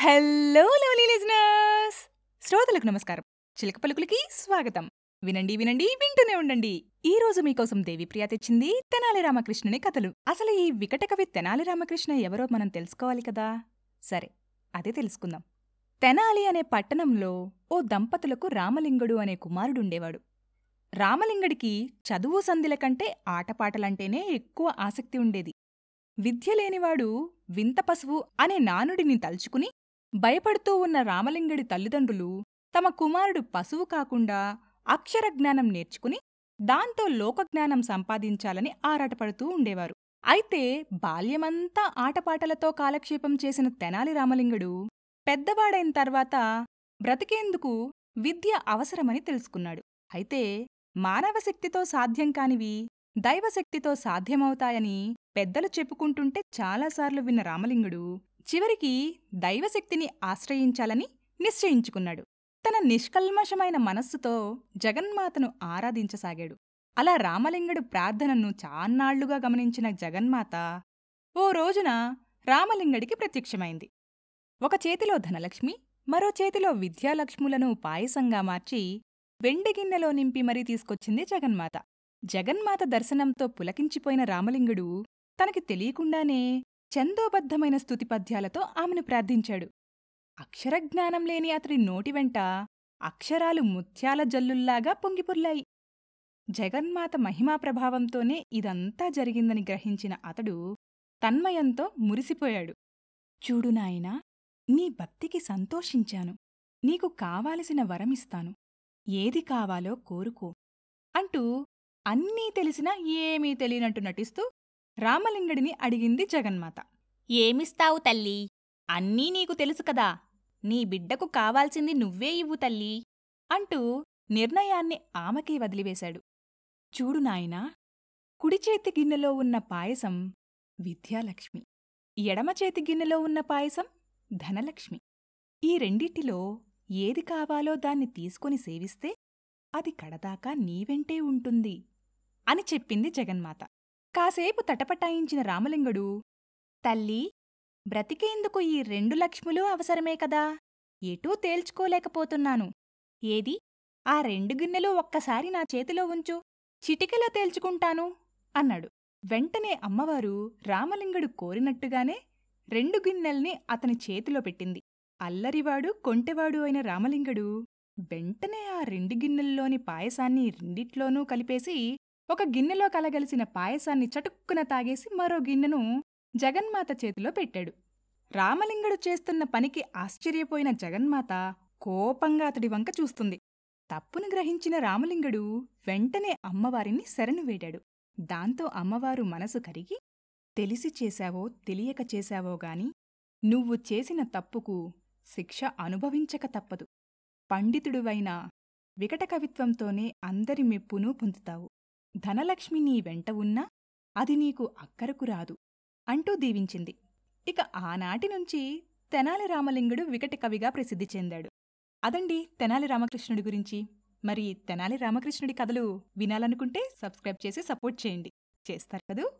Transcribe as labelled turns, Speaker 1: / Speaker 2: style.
Speaker 1: Hello lovely listeners శ్రోతలకు నమస్కారం. చిలక పలుకులకి స్వాగతం. వినండి వినండి వింటూనే ఉండండి. ఈ రోజు మీకోసం దేవిప్రియ తెచ్చింది తెనాలి రామకృష్ణుని కథలు. అసలు ఈ వికట కవి తెనాలి రామకృష్ణ ఎవరో మనం తెలుసుకోవాలి కదా? సరే అదే తెలుసుకుందాం. తెనాలి అనే పట్టణంలో ఓ దంపతులకు రామలింగుడు అనే కుమారుడుండేవాడు రామలింగడికి చదువు సంధిల కంటే ఆటపాటలంటేనే ఎక్కువ ఆసక్తి ఉండేది. విద్య లేనివాడు వింత పశువు అనే నానుడిని తలుచుకుని భయపడుతూ ఉన్న రామలింగడి తల్లిదండ్రులు తమ కుమారుడు పశువు కాకుండా అక్షరజ్ఞానం నేర్చుకుని దాంతో లోకజ్ఞానం సంపాదించాలని ఆరాటపడుతూ ఉండేవారు. అయితే బాల్యమంతా ఆటపాటలతో కాలక్షేపం చేసిన తెనాలి రామలింగుడు పెద్దవాడైన తర్వాత బ్రతికేందుకు విద్య అవసరమని తెలుసుకున్నాడు. అయితే మానవశక్తితో సాధ్యం కానివి దైవశక్తితో సాధ్యమవుతాయని పెద్దలు చెప్పుకుంటుంటే చాలాసార్లు విన్న రామలింగుడు చివరికి దైవశక్తిని ఆశ్రయించాలని నిశ్చయించుకున్నాడు. తన నిష్కల్మషమైన మనస్సుతో జగన్మాతను ఆరాధించసాగాడు. అలా రామలింగుడు ప్రార్థనను చాన్నాళ్ళుగా గమనించిన జగన్మాత ఓ రోజున రామలింగడికి ప్రత్యక్షమైంది. ఒక చేతిలో ధనలక్ష్మి మరో చేతిలో విద్యాలక్ష్ములను పాయసంగా మార్చి వెండి గిన్నెలో నింపి మరీ తీసుకొచ్చింది జగన్మాత. జగన్మాత దర్శనంతో పులకించిపోయిన రామలింగుడు తనకి తెలియకుండానే ఛందోబద్ధమైన స్థుతిపద్యాలతో ఆమెను ప్రార్థించాడు. అక్షరజ్ఞానం లేని అతడి నోటి వెంట అక్షరాలు ముత్యాల జల్లుల్లాగా పొంగిపుర్లాయి. జగన్మాత మహిమా ప్రభావంతోనే ఇదంతా జరిగిందని గ్రహించిన అతడు తన్మయంతో మురిసిపోయాడు. చూడు నాయనా నీ భక్తికి సంతోషించాను. నీకు కావాల్సిన వరమిస్తాను. ఏది కావాలో కోరుకో అంటూ అన్నీ తెలిసినా ఏమీ తెలియనట్టు నటిస్తూ రామలింగడిని అడిగింది జగన్మాత. ఏమిస్తావు తల్లి? అన్నీ నీకు తెలుసు కదా. నీ బిడ్డకు కావాల్సింది నువ్వే ఇవ్వు తల్లి అంటూ నిర్ణయాన్ని ఆమెకే వదిలివేశాడు. చూడు నాయనా కుడిచేతి గిన్నెలో ఉన్న పాయసం విద్యాలక్ష్మి ఎడమచేతి గిన్నెలో ఉన్న పాయసం ధనలక్ష్మి. ఈ రెండిటిలో ఏది కావాలో దాన్ని తీసుకొని సేవిస్తే అది కడదాకా నీవెంటే ఉంటుంది అని చెప్పింది జగన్మాత. కాసేపు తటపటాయించిన రామలింగుడు తల్లి బ్రతికేందుకు ఈ రెండు లక్ష్ములు అవసరమే కదా? ఎటూ తేల్చుకోలేకపోతున్నాను. ఏది? ఆ రెండు గిన్నెలు ఒక్కసారి నా చేతిలో ఉంచు. చిటికెలో తేల్చుకుంటాను అన్నాడు. వెంటనే అమ్మవారు రామలింగుడు కోరినట్టుగానే రెండు గిన్నెల్ని అతని చేతిలో పెట్టింది. అల్లరివాడు కొంటెవాడు అయిన రామలింగుడు వెంటనే ఆ రెండు గిన్నెల్లోని పాయసాన్ని రెండిట్లోనూ కలిపేసి ఒక గిన్నెలో కలగలిసిన పాయసాన్ని చటుక్కున తాగేసి మరో గిన్నెను జగన్మాత చేతిలో పెట్టాడు. రామలింగుడు చేస్తున్న పనికి ఆశ్చర్యపోయిన జగన్మాత కోపంగా అతడి వంక చూస్తుంది. తప్పును గ్రహించిన రామలింగుడు వెంటనే అమ్మవారిని శరణు వేడాడు దాంతో అమ్మవారు మనసు కరిగి తెలిసి చేశావో తెలియక చేశావో గాని నువ్వు చేసిన తప్పుకు శిక్ష అనుభవించక తప్పదు. పండితుడువైన వికట కవిత్వంతోనే అందరి మెప్పునూ పొందుతావు. ధనలక్ష్మి నీ వెంట ఉన్నా అది నీకు అక్కరకు రాదు అంటూ దీవించింది. ఇక ఆనాటి నుంచి తెనాలి రామలింగుడు వికట కవిగా ప్రసిద్ధి చెందాడు. అదండి తెనాలి రామకృష్ణుడి గురించి. మరి తెనాలి రామకృష్ణుడి కథలు వినాలనుకుంటే సబ్స్క్రైబ్ చేసి సపోర్ట్ చేయండి. చేస్తారు కదూ?